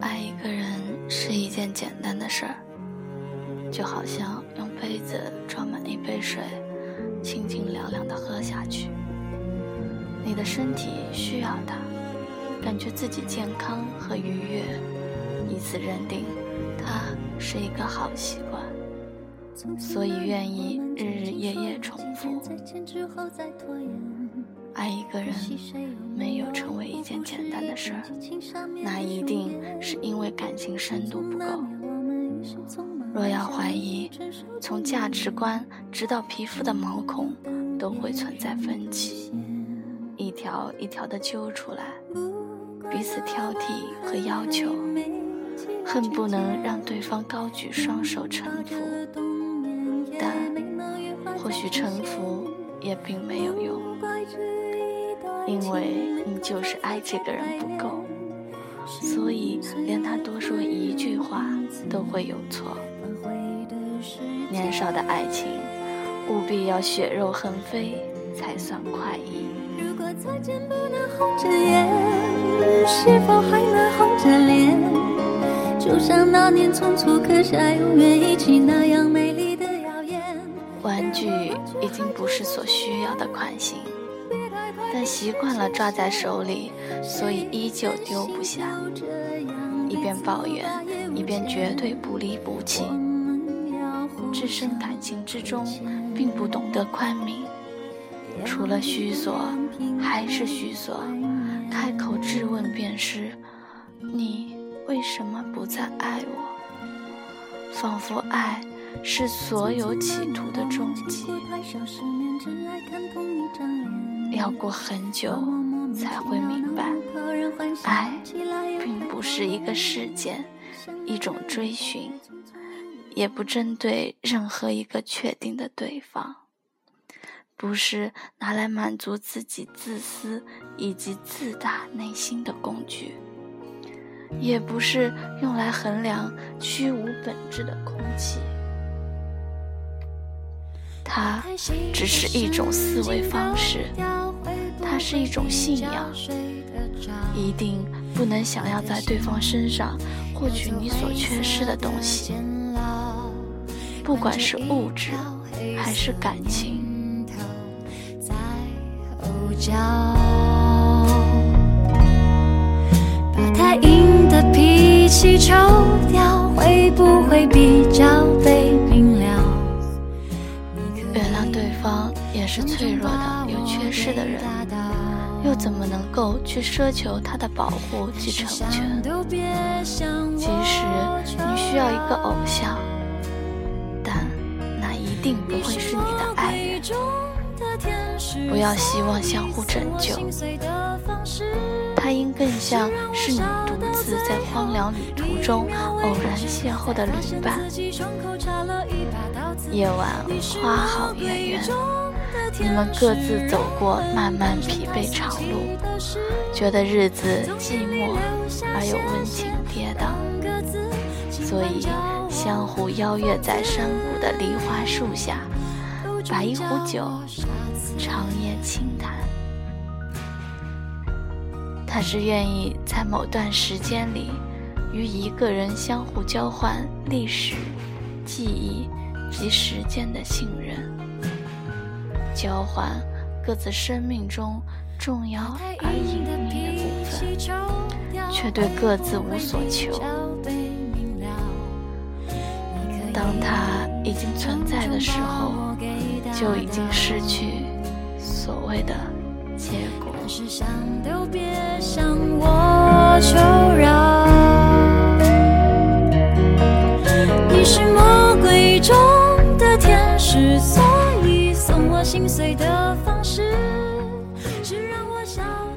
爱一个人是一件简单的事儿就好像用杯子装满一杯水清清凉凉的喝下去。你的身体需要它感觉自己健康和愉悦以此认定它是一个好习惯。所以愿意日日夜夜重复。再见之后再拖延爱一个人没有成为一件简单的事儿，那一定是因为感情深度不够。若要怀疑，从价值观直到皮肤的毛孔都会存在分歧，一条一条的揪出来，彼此挑剔和要求，恨不能让对方高举双手臣服，但或许臣服也并没有用，因为你就是爱这个人不够，所以连他多说一句话都会有错。年少的爱情，务必要血肉横飞才算快意。如果再见不能红着眼，是否还能红着脸？就像那年匆促刻下永远一起那样美。玩具已经不是所需要的款型，但习惯了抓在手里，所以依旧丢不下。一边抱怨，一边绝对不离不弃。置身感情之中，并不懂得宽悯，除了虚索，还是虚索。开口质问便是：你为什么不再爱我？仿佛爱是所有企图的终极。要过很久才会明白，爱并不是一个事件，一种追寻。也不针对任何一个确定的对方，不是拿来满足自己自私以及自大内心的工具，也不是用来衡量虚无本质的空气。它只是一种思维方式，它是一种信仰，一定不能想要在对方身上获取你所缺失的东西。不管是物质还是感情，把太硬的脾气抽掉，会不会比较被也是脆弱的、有缺失的人，又怎么能够去奢求他的保护及成全？即使你需要一个偶像。但那一定不会是你的爱人，不要希望相互拯救，他应更像是你独自在荒凉旅途中偶然邂逅的旅伴。夜晚花好月圆，你们各自走过漫漫疲惫长路，觉得日子寂寞而又温情跌宕，所以。相互邀约在山谷的梨花树下，把一壶酒，长夜轻谈。他是愿意在某段时间里，与一个人相互交换历史、记忆及时间的信任，交换各自生命中重要而隐秘的部分，却对各自无所求。当它已经存在的时候，就已经失去所谓的结果。你是魔鬼中的天使，所心碎的方式是让我笑。